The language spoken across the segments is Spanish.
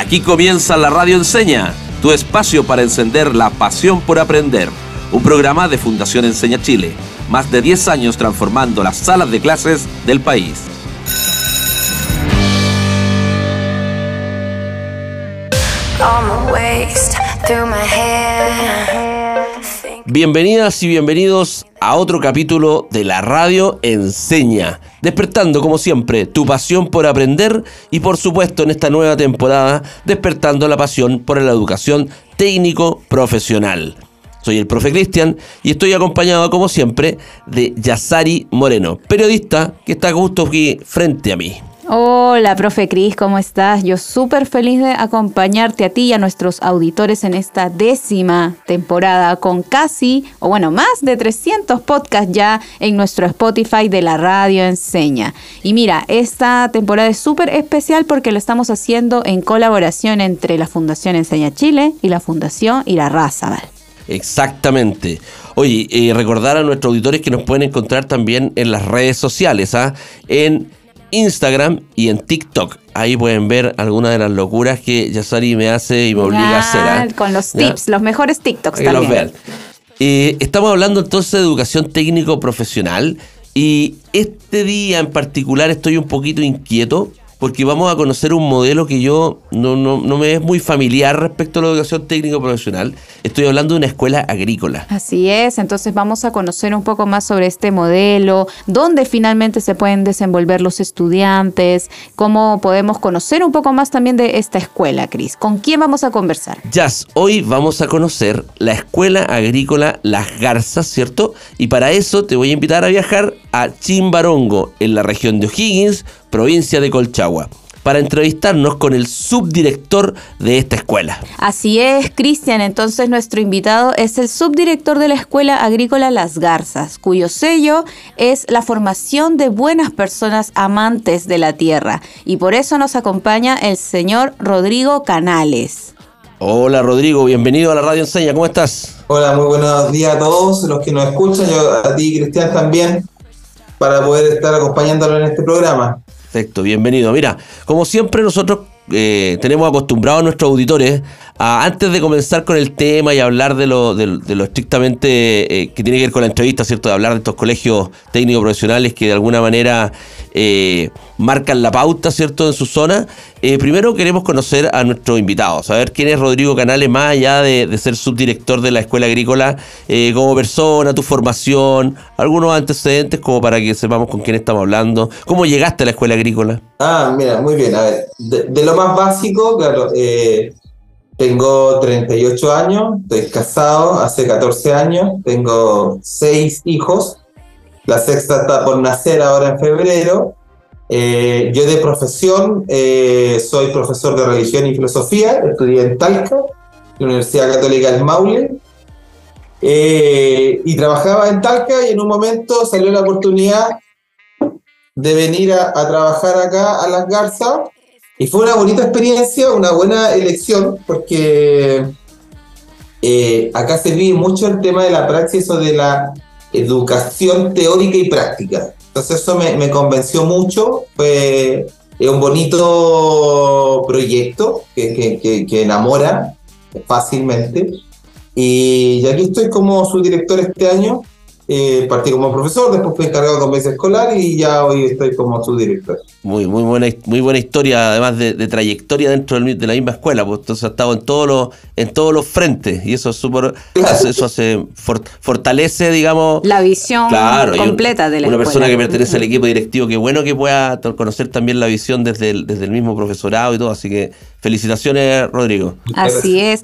Aquí comienza la Radio Enseña, tu espacio para encender la pasión por aprender. Un programa de Fundación Enseña Chile, más de 10 años transformando las salas de clases del país. Bienvenidas y bienvenidos a otro capítulo de la radio Enseña, despertando como siempre tu pasión por aprender y por supuesto en esta nueva temporada despertando la pasión por la educación técnico profesional. Soy el profe Cristian y estoy acompañado como siempre de Yasari Moreno, periodista que está justo aquí frente a mí. Hola, profe Cris, ¿cómo estás? Yo súper feliz de acompañarte a ti y a nuestros auditores en esta décima temporada con casi, o bueno, más de 300 podcasts ya en nuestro Spotify de la radio Enseña. Y mira, esta temporada es súper especial porque lo estamos haciendo en colaboración entre la Fundación Enseña Chile y la Fundación Irarrázaval. Exactamente. Oye, eh, recordar a nuestros auditores que nos pueden encontrar también en las redes sociales, ¿ah? En Instagram y en TikTok. Ahí pueden ver algunas de las locuras que Yasari me hace y me obliga a hacer. ¿ah? Con los tips, los mejores TikToks también. Los vean. Eh, estamos hablando entonces de educación técnico profesional y este día en particular estoy un poquito inquieto porque vamos a conocer un modelo que yo no, no, me es muy familiar respecto a la educación técnico profesional. Estoy hablando de una escuela agrícola. Así es, entonces vamos a conocer un poco más sobre este modelo, dónde finalmente se pueden desenvolver los estudiantes, cómo podemos conocer un poco más también de esta escuela, Cris. ¿Con quién vamos a conversar? Jazz, hoy vamos a conocer la escuela agrícola Las Garzas, ¿cierto? Y para eso te voy a invitar a viajar a Chimbarongo, en la región de O'Higgins, provincia de Colchagua para entrevistarnos con el subdirector de esta escuela. Así es, Cristian. Entonces nuestro invitado es el subdirector de la Escuela Agrícola Las Garzas, cuyo sello es la formación de buenas personas amantes de la tierra. Y por eso nos acompaña el señor Rodrigo Canales. Hola Rodrigo, bienvenido a la Radio Enseña, ¿cómo estás? Hola, muy buenos días a todos los que nos escuchan, yo a ti Cristian también, para poder estar acompañándolo en este programa. Perfecto, bienvenido. Mira, como siempre nosotros eh, tenemos acostumbrados a nuestros auditores a, antes de comenzar con el tema y hablar de lo, de, lo estrictamente eh, que tiene que ver con la entrevista, ¿cierto? De hablar de estos colegios técnicos profesionales que de alguna manera eh, marcan la pauta, ¿cierto? En su zona. primero queremos conocer a nuestro invitado, saber quién es Rodrigo Canales, más allá de, de ser subdirector de la Escuela Agrícola, como persona, tu formación, algunos antecedentes como para que sepamos con quién estamos hablando. ¿Cómo llegaste a la Escuela Agrícola? Ah, mira, muy bien. A ver, de, lo más básico, claro, eh, tengo 38 años, estoy casado hace 14 años, tengo seis hijos, la sexta está por nacer ahora en febrero. Eh, yo de profesión eh, soy profesor de religión y filosofía, estudié en Talca, la Universidad Católica del Maule, y trabajaba en Talca y en un momento salió la oportunidad de venir a, trabajar acá a Las Garzas y fue una bonita experiencia, una buena elección, porque eh, acá se vive mucho el tema de la praxis o de la educación teórica y práctica. Entonces eso me, convenció mucho, fue un bonito proyecto que, que enamora fácilmente. Y aquí estoy como su director este año eh, partí como profesor, después fui encargado de convivencia escolar y ya hoy estoy como su director. Muy, muy buena, muy buena historia, además de, trayectoria dentro de la misma escuela, pues entonces ha estado en todos los, en todos los frentes, y eso es súper, eso, hace, fortalece, digamos, la visión completa de la una persona que pertenece al equipo directivo, que bueno que pueda conocer también la visión desde el, desde el mismo profesorado y todo, así que felicitaciones, Rodrigo. Así es.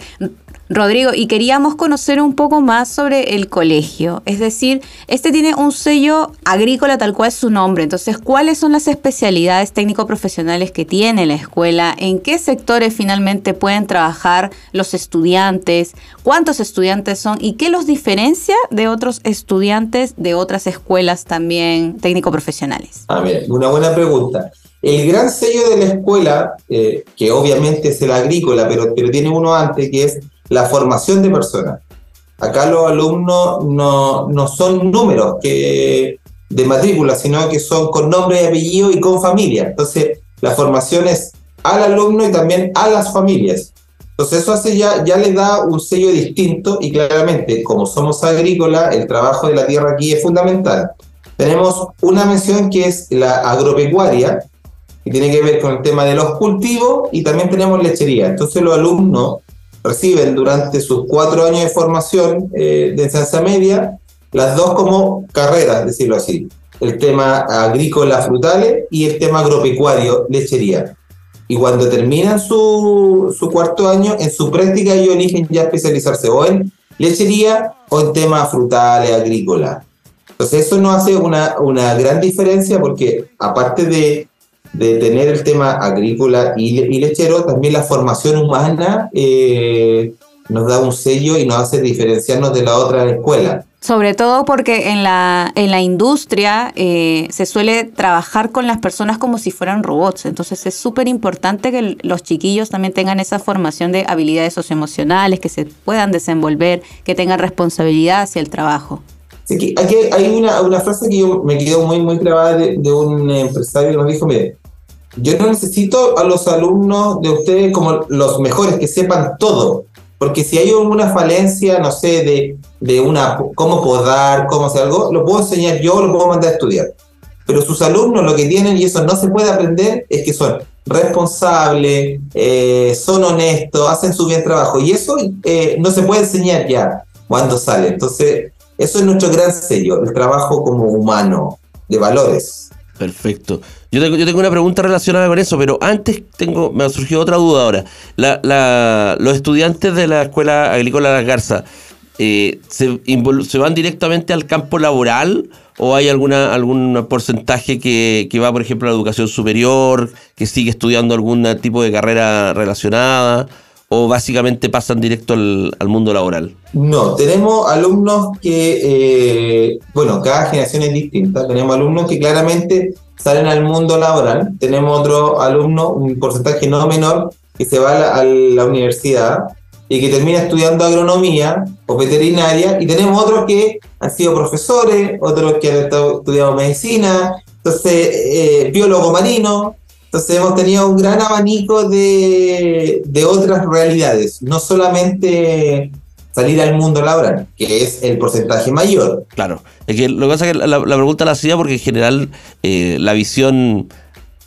Rodrigo, y queríamos conocer un poco más sobre el colegio. Es decir, este tiene un sello agrícola tal cual es su nombre. Entonces, ¿cuáles son las especialidades técnico-profesionales que tiene la escuela? ¿En qué sectores finalmente pueden trabajar los estudiantes? ¿Cuántos estudiantes son? ¿Y qué los diferencia de otros estudiantes de otras escuelas también técnico-profesionales? A ver, una buena pregunta. El gran sello de la escuela, eh, que obviamente es el agrícola, pero, pero tiene uno antes, que es la formación de personas. Acá los alumnos no, no son números que, de matrícula, sino que son con nombre y apellido y con familia. Entonces, la formación es al alumno y también a las familias. Entonces eso hace ya, ya le da un sello distinto y claramente, como somos agrícola, el trabajo de la tierra aquí es fundamental. Tenemos una mención que es la agropecuaria, que tiene que ver con el tema de los cultivos y también tenemos lechería. Entonces los alumnos reciben durante sus cuatro años de formación eh, de enseñanza media las dos como carreras, decirlo así. El tema agrícola frutales y el tema agropecuario, lechería y cuando terminan su, su, cuarto año, en su práctica ellos eligen ya especializarse o en lechería o en temas frutales, agrícolas. Entonces eso nos hace una, una gran diferencia porque aparte de, de tener el tema agrícola y, y, lechero, también la formación humana eh, nos da un sello y nos hace diferenciarnos de la otra escuela. Sobre todo porque en la, en la industria eh, se suele trabajar con las personas como si fueran robots. Entonces es súper importante que los chiquillos también tengan esa formación de habilidades socioemocionales, que se puedan desenvolver, que tengan responsabilidad hacia el trabajo. Sí, aquí hay una, una, frase que yo me quedó muy, muy clavada de, de un empresario que nos dijo, mire, yo no necesito a los alumnos de ustedes como los mejores, que sepan todo porque si hay una falencia, no sé, de, de una cómo podar, cómo hacer algo, lo puedo enseñar yo, lo puedo mandar a estudiar. Pero sus alumnos lo que tienen, y eso no se puede aprender, es que son responsables, eh, son honestos, hacen su bien trabajo. Y eso eh, no se puede enseñar ya cuando sale. Entonces, eso es nuestro gran sello, el trabajo como humano, de valores. Perfecto. Yo tengo, yo tengo una pregunta relacionada con eso, pero antes tengo, me ha surgido otra duda ahora. La, la, los estudiantes de la Escuela Agrícola Las Garzas, eh, ¿se, ¿se, van directamente al campo laboral o hay alguna algún porcentaje que, va, por ejemplo, a la educación superior, que sigue estudiando algún tipo de carrera relacionada? ¿O básicamente pasan directo al, al mundo laboral? No, tenemos alumnos que, eh, bueno, cada generación es distinta. Tenemos alumnos que claramente salen al mundo laboral. Tenemos otro alumno, un porcentaje no menor, que se va a la, universidad y que termina estudiando agronomía o veterinaria. Y tenemos otros que han sido profesores, otros que han estudiado medicina, entonces eh, biólogo marino. Entonces hemos tenido un gran abanico de, de otras realidades, no solamente salir al mundo laboral, que es el porcentaje mayor. Claro, es que lo que pasa es que la, pregunta la hacía porque en general eh, la visión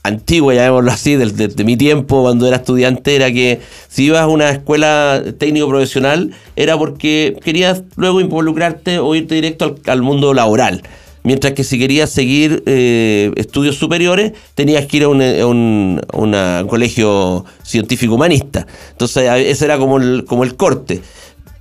antigua, llamémoslo así, de, de, de, mi tiempo cuando era estudiante, era que si ibas a una escuela técnico profesional era porque querías luego involucrarte o irte directo al, al mundo laboral. Mientras que si querías seguir eh, estudios superiores, tenías que ir a un, un colegio científico humanista. Entonces, ese era como el corte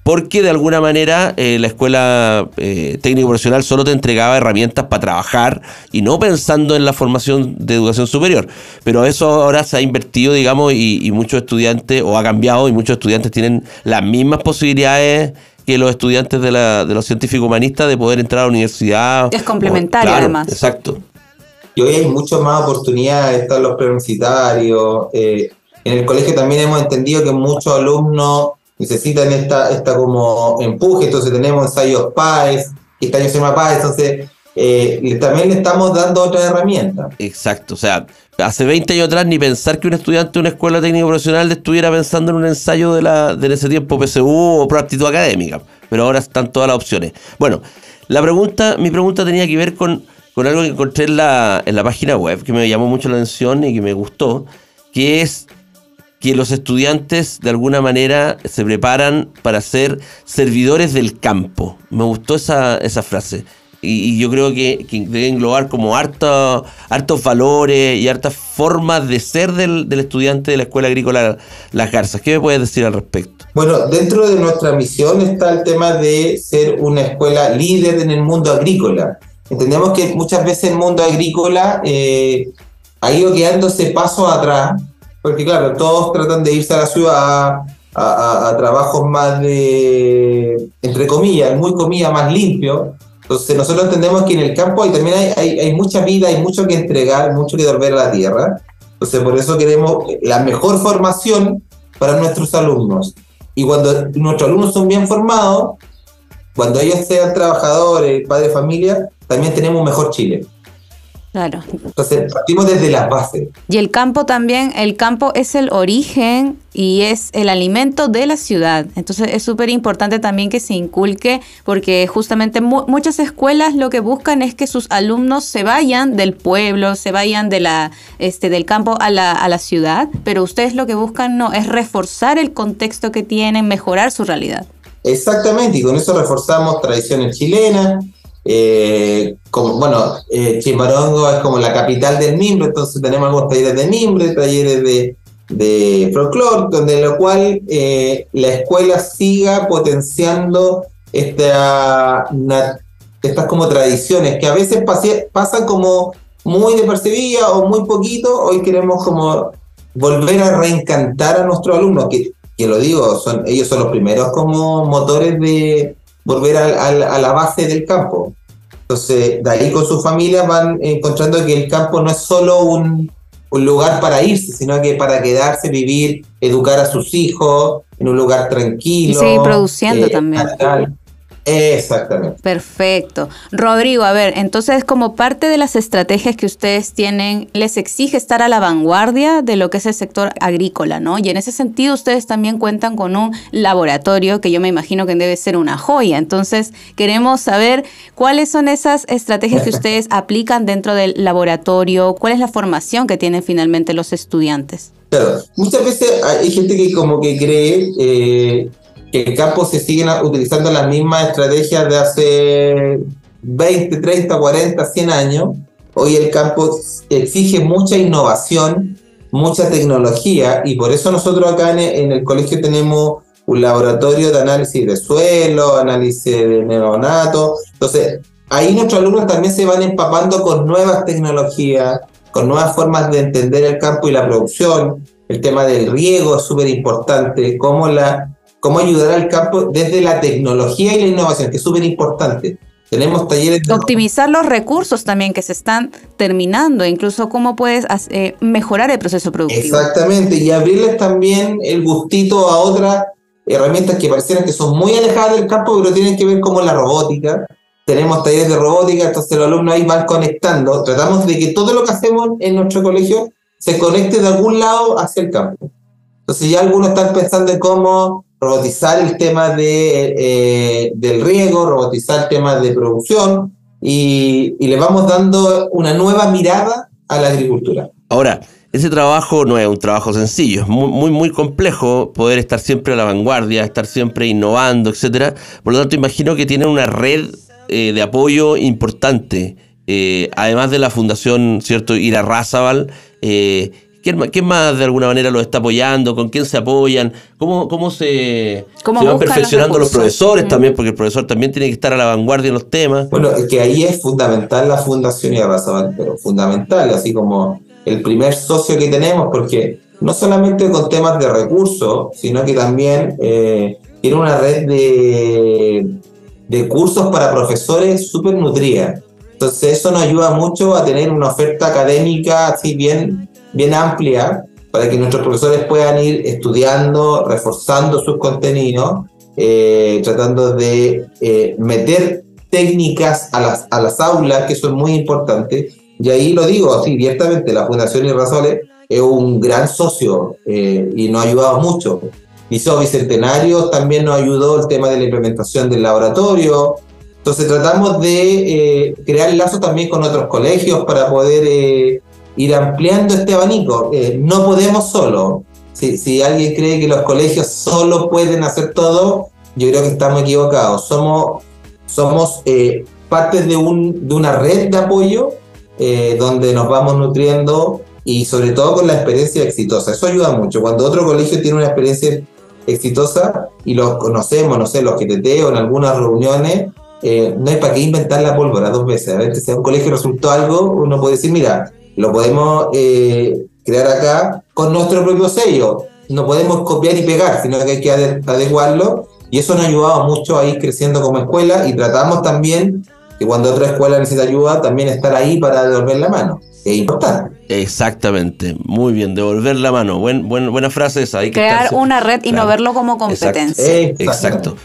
porque de alguna manera eh, la escuela eh, técnico profesional solo te entregaba herramientas para trabajar y no pensando en la formación de educación superior. Pero eso ahora se ha invertido, digamos, y, y muchos estudiantes, o ha cambiado, y muchos estudiantes tienen las mismas posibilidades que los estudiantes de, la, de los científicos humanistas de poder entrar a la universidad. Es complementario, o, claro, además. Exacto. Y hoy hay muchas más oportunidades, están los preuniversitarios. Eh, en el colegio también hemos entendido que muchos alumnos necesitan esta, esta como empuje, entonces tenemos ensayos PAES, este año se llama PAES, entonces eh, también le estamos dando otra herramienta. Exacto, o sea, hace 20 años atrás ni pensar que un estudiante de una escuela técnico profesional estuviera pensando en un ensayo de, la, de ese tiempo PSU o aptitud académica, pero ahora están todas las opciones. Bueno, la pregunta, mi pregunta tenía que ver con, con algo que encontré en la, en la página web que me llamó mucho la atención y que me gustó, que es que los estudiantes de alguna manera se preparan para ser servidores del campo. Me gustó esa, esa frase. Y, yo creo que, que, debe englobar como harto, hartos valores y hartas formas de ser del, del, estudiante de la Escuela Agrícola Las Garzas. ¿Qué me puedes decir al respecto? Bueno, dentro de nuestra misión está el tema de ser una escuela líder en el mundo agrícola. Entendemos que muchas veces el mundo agrícola eh, ha ido quedándose paso atrás porque claro, todos tratan de irse a la ciudad a, a, a trabajos más de, entre comillas, muy comillas, más limpios. Entonces nosotros entendemos que en el campo hay, también hay, hay, hay, mucha vida, hay mucho que entregar, mucho que devolver a la tierra. Entonces por eso queremos la mejor formación para nuestros alumnos. Y cuando nuestros alumnos son bien formados, cuando ellos sean trabajadores, padres de familia, también tenemos un mejor Chile. Claro. Entonces, partimos desde las bases. Y el campo también, el campo es el origen y es el alimento de la ciudad. Entonces es súper importante también que se inculque porque justamente muchas escuelas lo que buscan es que sus alumnos se vayan del pueblo, se vayan de la, este, del campo a la, a la ciudad, pero ustedes lo que buscan no es reforzar el contexto que tienen, mejorar su realidad. Exactamente, y con eso reforzamos tradiciones chilenas, eh, como, bueno, eh, Chimbarongo es como la capital del mimbre, entonces tenemos algunos talleres de mimbre, talleres de, de folclore, donde lo cual eh, la escuela siga potenciando esta, estas como tradiciones que a veces pasan como muy depercibidas o muy poquito, hoy queremos como volver a reencantar a nuestros alumnos, que, que lo digo, ellos son los primeros como motores de volver a la base del campo. Entonces, de ahí con su familia van encontrando que el campo no es solo un, lugar para irse, sino que para quedarse, vivir, educar a sus hijos en un lugar tranquilo. Y seguir produciendo eh, también. Exactamente. Perfecto. Rodrigo, a ver, entonces como parte de las estrategias que ustedes tienen, les exige estar a la vanguardia de lo que es el sector agrícola, ¿no? Y en ese sentido ustedes también cuentan con un laboratorio que yo me imagino que debe ser una joya. Entonces queremos saber cuáles son esas estrategias que ustedes aplican dentro del laboratorio, cuál es la formación que tienen finalmente los estudiantes. Claro, muchas veces hay gente que como que cree eh, que el campo se siguen utilizando las mismas estrategias de hace 20, 30, 40, 100 años. Hoy el campo exige mucha innovación, mucha tecnología y por eso nosotros acá en el, colegio tenemos un laboratorio de análisis de suelo, análisis de neonato. Entonces, ahí nuestros alumnos también se van empapando con nuevas tecnologías, con nuevas formas de entender el campo y la producción. El tema del riego es súper importante, cómo la, cómo ayudar al campo desde la tecnología y la innovación, que es súper importante. Tenemos talleres de... Optimizar los recursos también que se están terminando, incluso cómo puedes eh, mejorar el proceso productivo. Exactamente, y abrirles también el gustito a otras herramientas que parecieran que son muy alejadas del campo, pero tienen que ver como la robótica. Tenemos talleres de robótica, entonces los alumnos ahí van conectando. Tratamos de que todo lo que hacemos en nuestro colegio se conecte de algún lado hacia el campo. Entonces ya algunos están pensando en cómo robotizar el tema de, eh, del riego, robotizar el tema de producción y, le vamos dando una nueva mirada a la agricultura. Ahora, ese trabajo no es un trabajo sencillo, es muy, muy, muy complejo poder estar siempre a la vanguardia, estar siempre innovando, etcétera. Por lo tanto, imagino que tienen una red eh, de apoyo importante. Eh, además de la fundación, ¿cierto? Ira Razabal, eh, ¿Quién, más de alguna manera lo está apoyando? ¿Con quién se apoyan? ¿Cómo, cómo se, van perfeccionando los, profesores mm. también? Porque el profesor también tiene que estar a la vanguardia en los temas. Bueno, es que ahí es fundamental la Fundación Irrazabal, pero fundamental, así como el primer socio que tenemos, porque no solamente con temas de recursos, sino que también eh, tiene una red de, de cursos para profesores súper nutrida. Entonces eso nos ayuda mucho a tener una oferta académica así bien bien amplia para que nuestros profesores puedan ir estudiando, reforzando sus contenidos, eh, tratando de eh, meter técnicas a las, a las aulas, que son muy importantes. Y ahí lo digo así abiertamente, la Fundación Irrazoles es un gran socio eh, y nos ha ayudado mucho. Liceo Bicentenario también nos ayudó el tema de la implementación del laboratorio. Entonces tratamos de crear lazos también con otros colegios para poder ir ampliando este abanico. Eh, no podemos solo. Si, alguien cree que los colegios solo pueden hacer todo, yo creo que estamos equivocados. Somos, somos eh, parte de, un, de una red de apoyo eh, donde nos vamos nutriendo y sobre todo con la experiencia exitosa. Eso ayuda mucho. Cuando otro colegio tiene una experiencia exitosa y los conocemos, no sé, los que o en algunas reuniones, no hay para qué inventar la pólvora dos veces. A ver, si a un colegio resultó algo, uno puede decir, mira, lo podemos eh, crear acá con nuestro propio sello. No podemos copiar y pegar, sino que hay que adecuarlo. Y eso nos ha ayudado mucho a ir creciendo como escuela y tratamos también que cuando otra escuela necesita ayuda, también estar ahí para devolver la mano. Es importante. Exactamente, muy bien, devolver la mano. Buen, buena frase esa. Crear una red y no verlo como competencia. Exacto.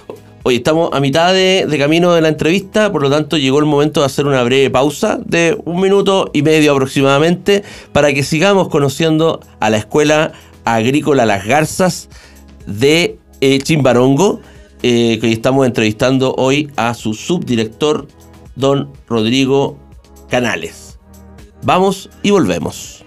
Hoy estamos a mitad de, de, camino de la entrevista, por lo tanto llegó el momento de hacer una breve pausa de un minuto y medio aproximadamente para que sigamos conociendo a la Escuela Agrícola Las Garzas de eh, Chimbarongo, eh, que estamos entrevistando hoy a su subdirector, don Rodrigo Canales. Vamos y volvemos.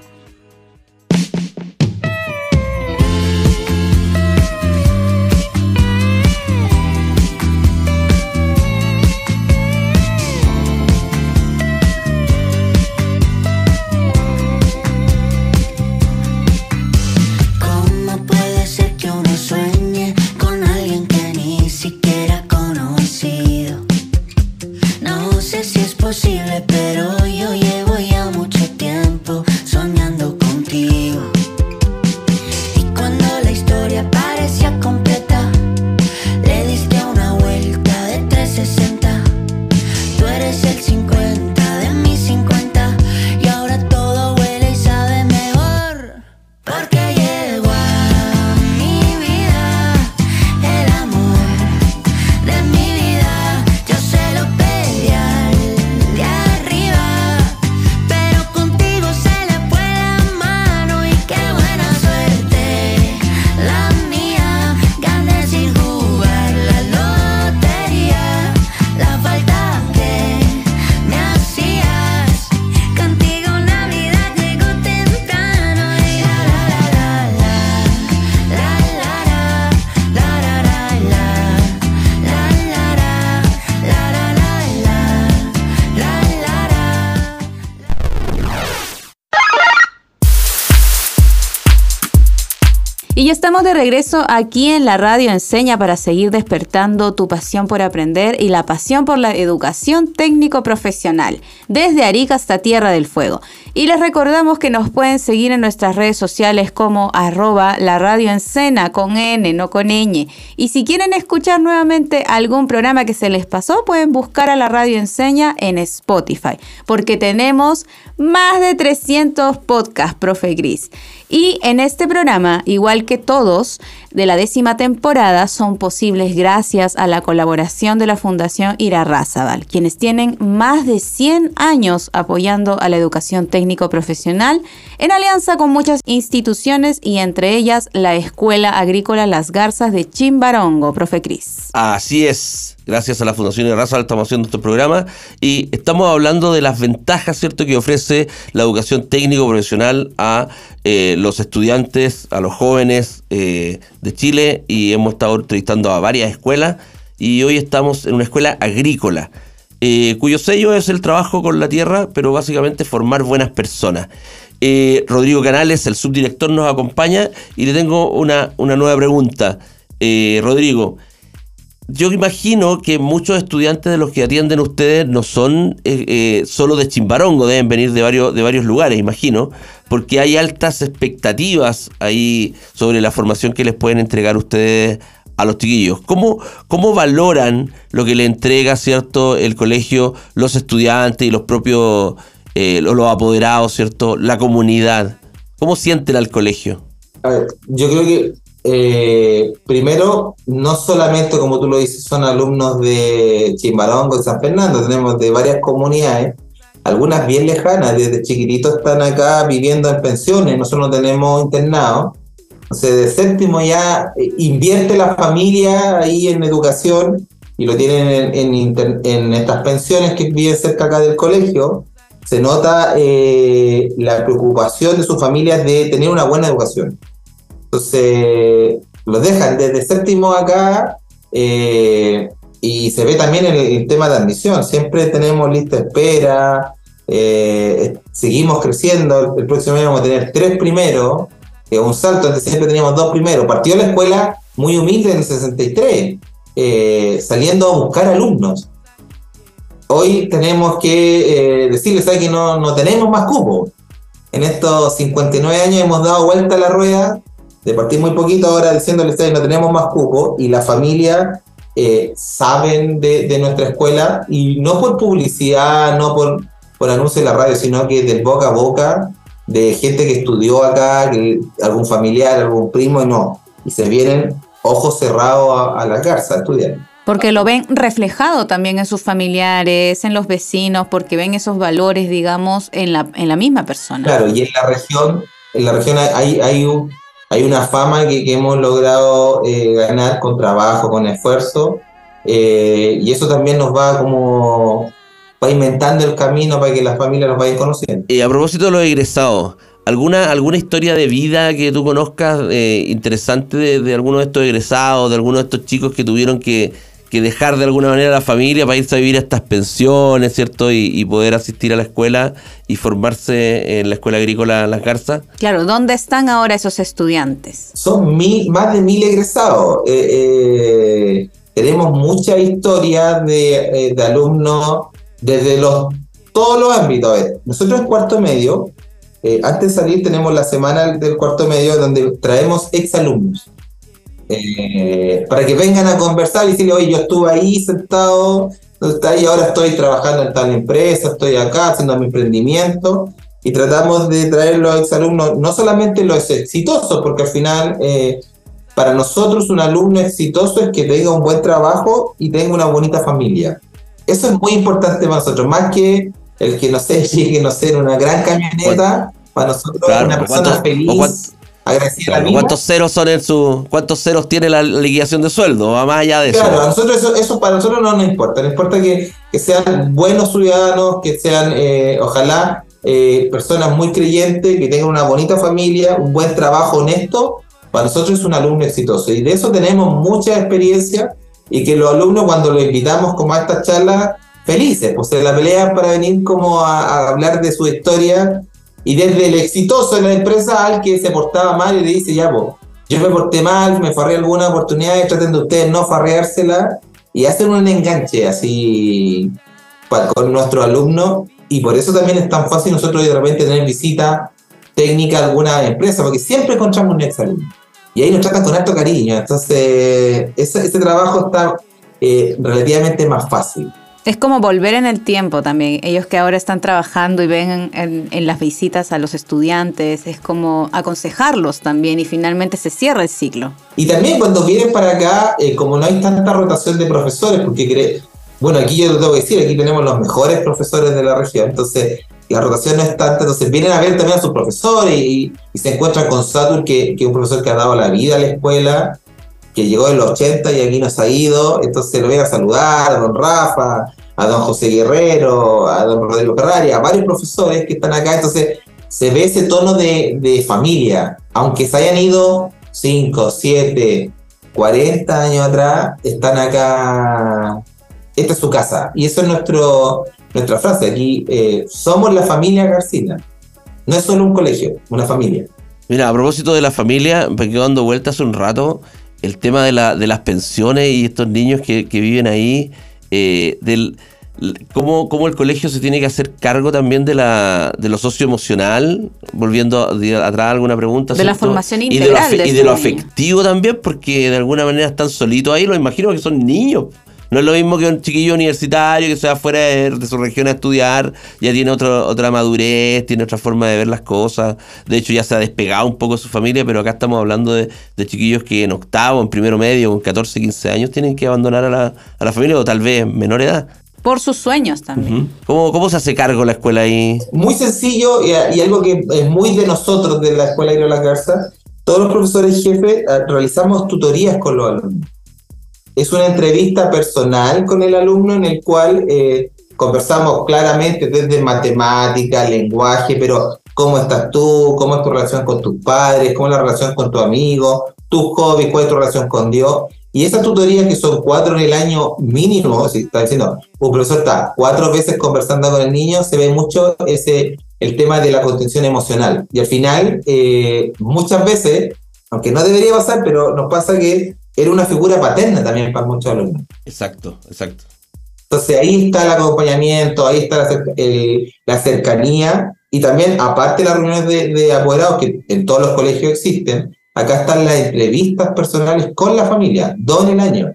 Estamos de regreso aquí en la radio Enseña para seguir despertando tu pasión por aprender y la pasión por la educación técnico profesional, desde Arica hasta Tierra del Fuego. Y les recordamos que nos pueden seguir en nuestras redes sociales como arroba la radio con N, no con ñ. Y si quieren escuchar nuevamente algún programa que se les pasó, pueden buscar a la radio Enseña en Spotify, porque tenemos más de 300 podcasts, profe Gris. Y en este programa, igual que todos de la décima temporada, son posibles gracias a la colaboración de la Fundación Irarrázaval, quienes tienen más de 100 años apoyando a la educación técnico profesional en alianza con muchas instituciones y entre ellas la Escuela Agrícola Las Garzas de Chimbarongo, profe Cris. Así es gracias a la Fundación Raza estamos haciendo este programa y estamos hablando de las ventajas, ¿cierto?, que ofrece la educación técnico profesional a eh, los estudiantes, a los jóvenes eh, de Chile y hemos estado entrevistando a varias escuelas y hoy estamos en una escuela agrícola. Eh, cuyo sello es el trabajo con la tierra, pero básicamente formar buenas personas. Rodrigo Canales, el subdirector, nos acompaña y le tengo una, una nueva pregunta. Rodrigo, yo imagino que muchos estudiantes de los que atienden ustedes no son eh, eh, solo de Chimbarongo, deben venir de varios, de varios lugares, imagino, porque hay altas expectativas ahí sobre la formación que les pueden entregar ustedes a los chiquillos. ¿Cómo, cómo valoran lo que le entrega cierto el colegio, los estudiantes y los propios, eh, los, apoderados, cierto, la comunidad? ¿Cómo sienten al colegio? A ver, yo creo que eh, primero, no solamente, como tú lo dices, son alumnos de Chimbarongo, de San Fernando, tenemos de varias comunidades, algunas bien lejanas, desde chiquititos están acá viviendo en pensiones, nosotros no tenemos internados. O sea, de séptimo ya eh, invierte la familia ahí en educación y lo tienen en, en, estas pensiones que viven cerca acá del colegio. Se nota eh, la preocupación de sus familias de tener una buena educación. Entonces, los dejan desde séptimo acá eh, y se ve también en el, tema de admisión. Siempre tenemos lista espera, eh, seguimos creciendo. El, próximo año vamos a tener tres primeros, que es un salto, antes siempre teníamos dos primeros. Partió la escuela muy humilde en el 63, eh, saliendo a buscar alumnos. Hoy tenemos que decirles que no, no tenemos más cupo. En estos 59 años hemos dado vuelta a la rueda de partir muy poquito ahora diciéndoles que no tenemos más cupo y la familia eh, saben de, nuestra escuela y no por publicidad, no por, por anuncio en la radio, sino que del boca a boca de gente que estudió acá, algún familiar, algún primo y no. Y se vienen ojos cerrados a, la casa a estudiar. Porque lo ven reflejado también en sus familiares, en los vecinos, porque ven esos valores, digamos, en la, en la misma persona. Claro, y en la región, en la región hay, hay, un, hay una fama que, hemos logrado eh, ganar con trabajo, con esfuerzo, eh, y eso también nos va como pavimentando el camino para que las familias nos vayan conociendo. Y a propósito de los egresados, ¿alguna, alguna historia de vida que tú conozcas eh, interesante de, de alguno de estos egresados, de alguno de estos chicos que tuvieron que que dejar de alguna manera a la familia para irse a vivir a estas pensiones, ¿cierto? Y, poder asistir a la escuela y formarse en la escuela agrícola Las Garzas. Claro, ¿dónde están ahora esos estudiantes? Son mil, más de mil egresados. Eh, eh, tenemos mucha historia de, eh, alumnos desde los, todos los ámbitos. nosotros en cuarto medio, antes de salir tenemos la semana del cuarto medio donde traemos exalumnos. Eh, para que vengan a conversar y decirle, oye, yo estuve ahí sentado, y ahora estoy trabajando en tal empresa, estoy acá haciendo mi emprendimiento, y tratamos de traer los exalumnos, no solamente los exitosos, porque al final, eh, para nosotros un alumno exitoso es que tenga un buen trabajo y tenga una bonita familia. Eso es muy importante para nosotros, más que el que, no sé, llegue, no sé, en una gran camioneta, para nosotros una persona feliz ¿Cuántos ceros son en su, cuántos ceros tiene la liquidación de sueldo? Va más allá de eso. Claro, nosotros eso, para nosotros no nos importa. Nos importa que, sean buenos ciudadanos, que sean, eh, ojalá, eh, personas muy creyentes, que tengan una bonita familia, un buen trabajo honesto. Para nosotros es un alumno exitoso. Y de eso tenemos mucha experiencia y que los alumnos cuando los invitamos como a estas charlas, felices, pues se la pelean para venir como a, a hablar de su historia y desde el exitoso en la empresa al que se portaba mal y le dice, ya, vos, yo me porté mal, me farré alguna oportunidad, traten de ustedes no farreársela y hacen un enganche así con nuestros alumnos y por eso también es tan fácil nosotros de repente tener visita técnica a alguna empresa, porque siempre encontramos un exalumno. Y ahí nos tratan con alto cariño. Entonces, ese, trabajo está eh, relativamente más fácil. Es como volver en el tiempo también. Ellos que ahora están trabajando y ven en, las visitas a los estudiantes, es como aconsejarlos también y finalmente se cierra el ciclo. Y también cuando vienen para acá, eh, como no hay tanta rotación de profesores, porque bueno, aquí yo lo tengo que decir, aquí tenemos los mejores profesores de la región, entonces la rotación no es tanta, entonces vienen a ver también a sus profesores y, se encuentran con Satur, que, que es un profesor que ha dado la vida a la escuela que llegó en los 80 y aquí nos ha ido, entonces lo voy a saludar a don Rafa, a don José Guerrero, a don Rodrigo Ferrari, a varios profesores que están acá, entonces se ve ese tono de, de familia, aunque se hayan ido 5, 7, 40 años atrás, están acá, esta es su casa, y eso es nuestro, nuestra frase, aquí eh, somos la familia Garcina, no es solo un colegio, una familia. Mira, a propósito de la familia, me quedo dando vueltas un rato el tema de, la, de las pensiones y estos niños que, viven ahí, eh, del cómo, cómo, el colegio se tiene que hacer cargo también de, la, de lo socioemocional, volviendo atrás alguna pregunta. De la formación integral. Y de, lo, y de lo afectivo también, porque de alguna manera están solitos ahí, lo imagino que son niños. No es lo mismo que un chiquillo universitario que se va fuera de, su región a estudiar, ya tiene otro, otra madurez, tiene otra forma de ver las cosas. De hecho, ya se ha despegado un poco de su familia, pero acá estamos hablando de, chiquillos que en octavo, en primero medio, con 14, 15 años, tienen que abandonar a la, a la familia o tal vez en menor edad. Por sus sueños también. ¿Cómo, ¿Cómo, se hace cargo la escuela ahí? Muy sencillo y, algo que es muy de nosotros, de la Escuela de La Garza. Todos los profesores jefes ah, realizamos tutorías con los alumnos es una entrevista personal con el alumno en el cual eh, conversamos claramente desde matemática, lenguaje, pero cómo estás tú, cómo es tu relación con tus padres, cómo es la relación con tu amigo, tus hobbies, cuál es tu relación con Dios. Y esas tutorías que son cuatro en el año mínimo, si está diciendo, un profesor está cuatro veces conversando con el niño, se ve mucho ese, el tema de la contención emocional. Y al final, eh, muchas veces, aunque no debería pasar, pero nos pasa que era una figura paterna también para muchos alumnos. Exacto, exacto. Entonces ahí está el acompañamiento, ahí está la, cercanía y también, aparte de las reuniones de, apoderados que en todos los colegios existen, acá están las entrevistas personales con la familia, dos en el año.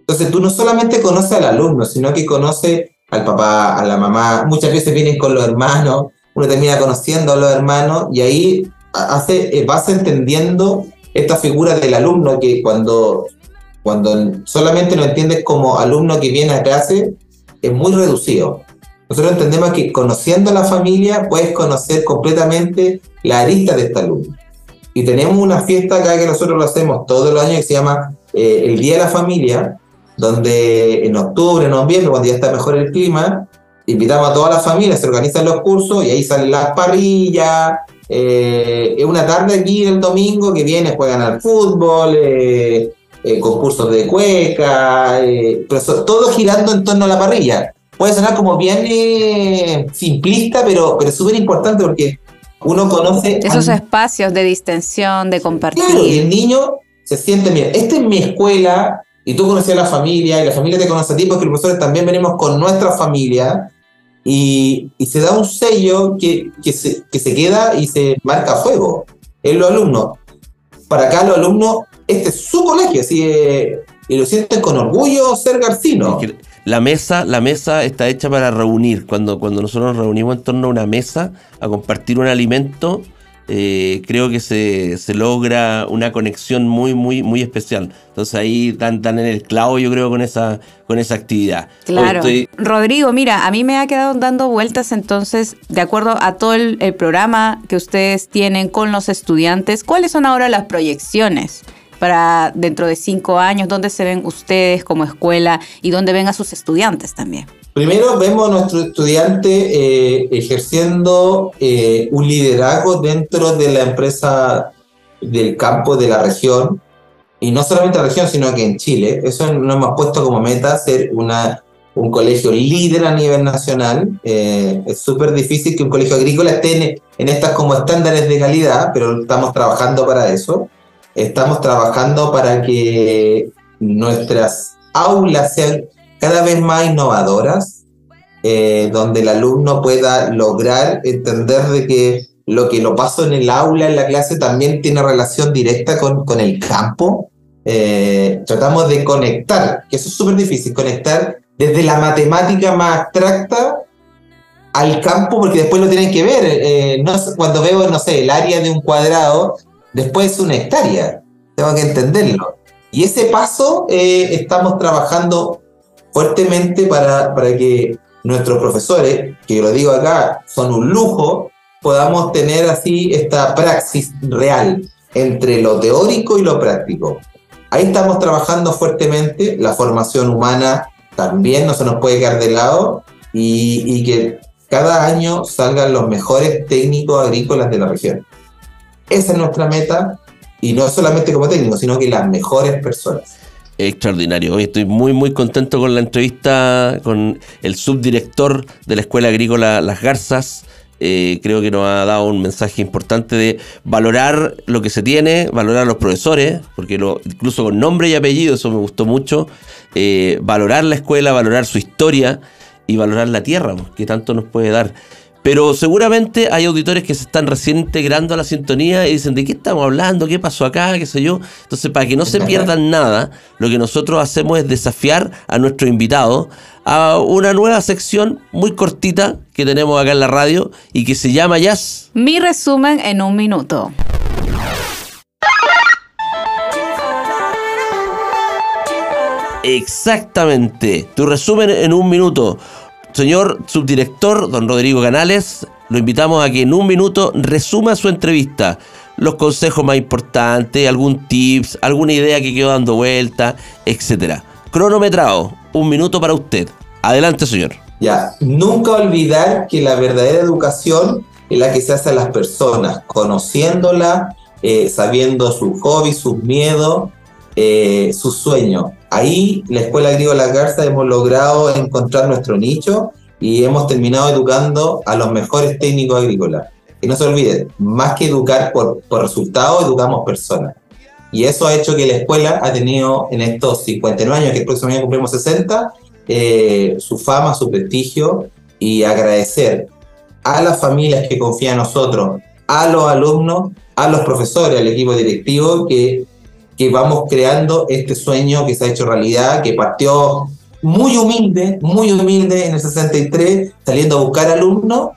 Entonces tú no solamente conoces al alumno, sino que conoces al papá, a la mamá, muchas veces vienen con los hermanos, uno termina conociendo a los hermanos y ahí hace, vas entendiendo esta figura del alumno que cuando cuando solamente lo entiendes como alumno que viene a clase, es muy reducido. Nosotros entendemos que conociendo a la familia puedes conocer completamente la arista de este alumno. Y tenemos una fiesta acá que nosotros lo hacemos todos los años que se llama eh, el Día de la Familia, donde en octubre, en noviembre, cuando ya está mejor el clima, invitamos a toda la familia, se organizan los cursos y ahí salen las parrillas. Eh, es una tarde aquí el domingo que viene, juegan al fútbol, eh, concursos de cueca, pero todo girando en torno a la parrilla puede sonar como bien eh, simplista, pero, pero súper importante porque uno conoce... Esos espacios de distensión, de compartir. Claro, y el niño se siente, mira, esta es mi escuela, y tú conoces a la familia, y la familia te conoce a ti, porque los profesores también venimos con nuestra familia, y, se da un sello que, que, se, que se queda y se marca fuego en los alumnos. Para acá los alumnos, este es su colegio, así, y lo sienten con orgullo ser garcino la mesa, la mesa está hecha para reunir. Cuando, cuando nosotros nos reunimos en torno a una mesa a compartir un alimento, eh, creo que se, logra una conexión muy, muy, muy especial. Entonces ahí están, en el clavo, yo creo, con esa, con esa actividad. Claro. Rodrigo, mira, a mí me ha quedado dando vueltas entonces, de acuerdo a todo el, el programa que ustedes tienen con los estudiantes, ¿cuáles son ahora las proyecciones? Para dentro de cinco años? ¿Dónde se ven ustedes como escuela y dónde ven a sus estudiantes también? Primero vemos a nuestro estudiante eh, ejerciendo eh, un liderazgo dentro de la empresa del campo de la región, y no solamente la región, sino que en Chile. Eso nos hemos puesto como meta ser una, un colegio líder a nivel nacional. Eh, es súper difícil que un colegio agrícola esté en, en estas como estándares de calidad, pero estamos trabajando para eso. Estamos trabajando para que nuestras aulas sean cada vez más innovadoras, eh, donde el alumno pueda lograr entender de que lo que lo paso en el aula, en la clase, también tiene relación directa con, con el campo. Eh, tratamos de conectar, que eso es súper difícil, conectar desde la matemática más abstracta al campo, porque después lo tienen que ver. Eh, no, cuando veo, no sé, el área de un cuadrado, después es una hectárea. Tengo que entenderlo. Y ese paso eh, estamos trabajando fuertemente para, para que nuestros profesores, que lo digo acá, son un lujo, podamos tener así esta praxis real entre lo teórico y lo práctico. Ahí estamos trabajando fuertemente, la formación humana también no se nos puede quedar de lado y, y que cada año salgan los mejores técnicos agrícolas de la región. Esa es nuestra meta y no solamente como técnico, sino que las mejores personas. Extraordinario. Hoy estoy muy, muy contento con la entrevista con el subdirector de la Escuela Agrícola Las Garzas. Eh, creo que nos ha dado un mensaje importante de valorar lo que se tiene, valorar a los profesores, porque incluso con nombre y apellido, eso me gustó mucho, eh, valorar la escuela, valorar su historia y valorar la tierra, que tanto nos puede dar. Pero seguramente hay auditores que se están recién integrando a la sintonía y dicen, ¿de qué estamos hablando? ¿Qué pasó acá? ¿Qué sé yo? Entonces, para que no se pierdan nada, lo que nosotros hacemos es desafiar a nuestro invitado a una nueva sección muy cortita que tenemos acá en la radio y que se llama Jazz. Mi resumen en un minuto. Exactamente. Tu resumen en un minuto. Señor subdirector, don Rodrigo Canales, lo invitamos a que en un minuto resuma su entrevista, los consejos más importantes, algún tips, alguna idea que quedó dando vuelta, etcétera. Cronometrado, un minuto para usted. Adelante, señor. Ya, nunca olvidar que la verdadera educación es la que se hace a las personas, conociéndola, eh, sabiendo sus hobbies, sus miedos, eh, sus sueños ahí la Escuela Agrícola Garza hemos logrado encontrar nuestro nicho y hemos terminado educando a los mejores técnicos agrícolas. Y no se olviden, más que educar por, por resultados, educamos personas. Y eso ha hecho que la escuela ha tenido en estos 59 años, que el próximo año cumplimos 60, eh, su fama, su prestigio y agradecer a las familias que confían en nosotros, a los alumnos, a los profesores, al equipo directivo que que vamos creando este sueño que se ha hecho realidad, que partió muy humilde, muy humilde en el 63, saliendo a buscar alumnos,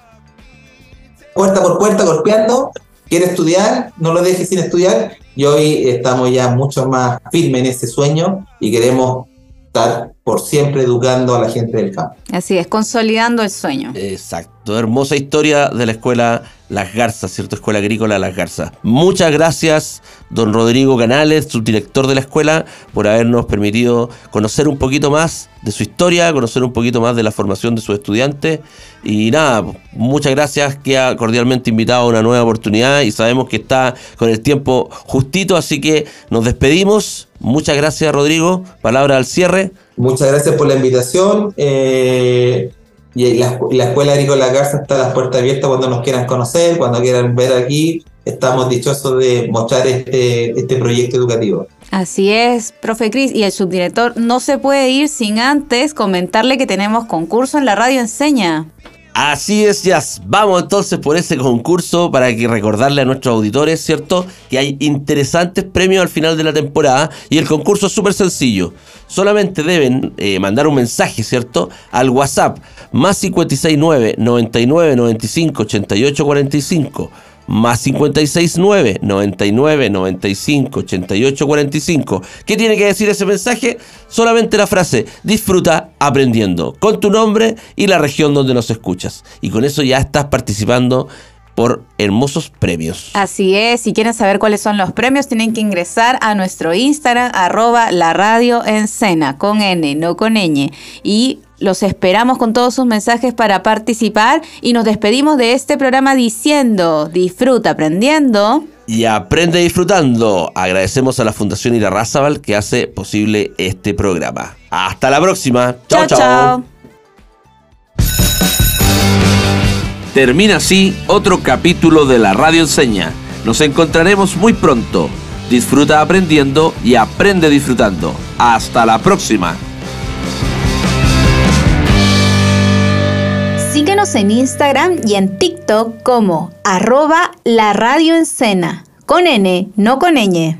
puerta por puerta, golpeando, quiere estudiar, no lo dejes sin estudiar, y hoy estamos ya mucho más firmes en ese sueño y queremos estar por siempre educando a la gente del campo. Así es, consolidando el sueño. Exacto, hermosa historia de la escuela Las Garzas, ¿cierto? Escuela Agrícola Las Garzas. Muchas gracias, don Rodrigo Canales, subdirector de la escuela, por habernos permitido conocer un poquito más de su historia, conocer un poquito más de la formación de sus estudiantes. Y nada, muchas gracias, queda cordialmente invitado a una nueva oportunidad y sabemos que está con el tiempo justito, así que nos despedimos. Muchas gracias, Rodrigo. Palabra al cierre. Muchas gracias por la invitación. Eh, y la, la, Escuela Agrícola Garza está a las puertas abiertas cuando nos quieran conocer, cuando quieran ver aquí. Estamos dichosos de mostrar este, este proyecto educativo. Así es, profe Cris, y el subdirector no se puede ir sin antes comentarle que tenemos concurso en la radio Enseña. Así es, ya. Vamos entonces por ese concurso para que recordarle a nuestros auditores, ¿cierto? Que hay interesantes premios al final de la temporada y el concurso es súper sencillo. Solamente deben eh, mandar un mensaje, ¿cierto? Al WhatsApp más 569 99 95 88 45 más 569 99 95 88 45. ¿Qué tiene que decir ese mensaje? Solamente la frase disfruta aprendiendo con tu nombre y la región donde nos escuchas. Y con eso ya estás participando por hermosos premios. Así es, si quieren saber cuáles son los premios, tienen que ingresar a nuestro Instagram, arroba la radio en con N, no con ñ. Y los esperamos con todos sus mensajes para participar y nos despedimos de este programa diciendo, disfruta aprendiendo. Y aprende disfrutando. Agradecemos a la Fundación Irarrázaval que hace posible este programa. Hasta la próxima. Chao, chao. Termina así otro capítulo de la Radio Enseña. Nos encontraremos muy pronto. Disfruta aprendiendo y aprende disfrutando. Hasta la próxima. Síguenos en Instagram y en TikTok como arroba la radio con N, no con ñ.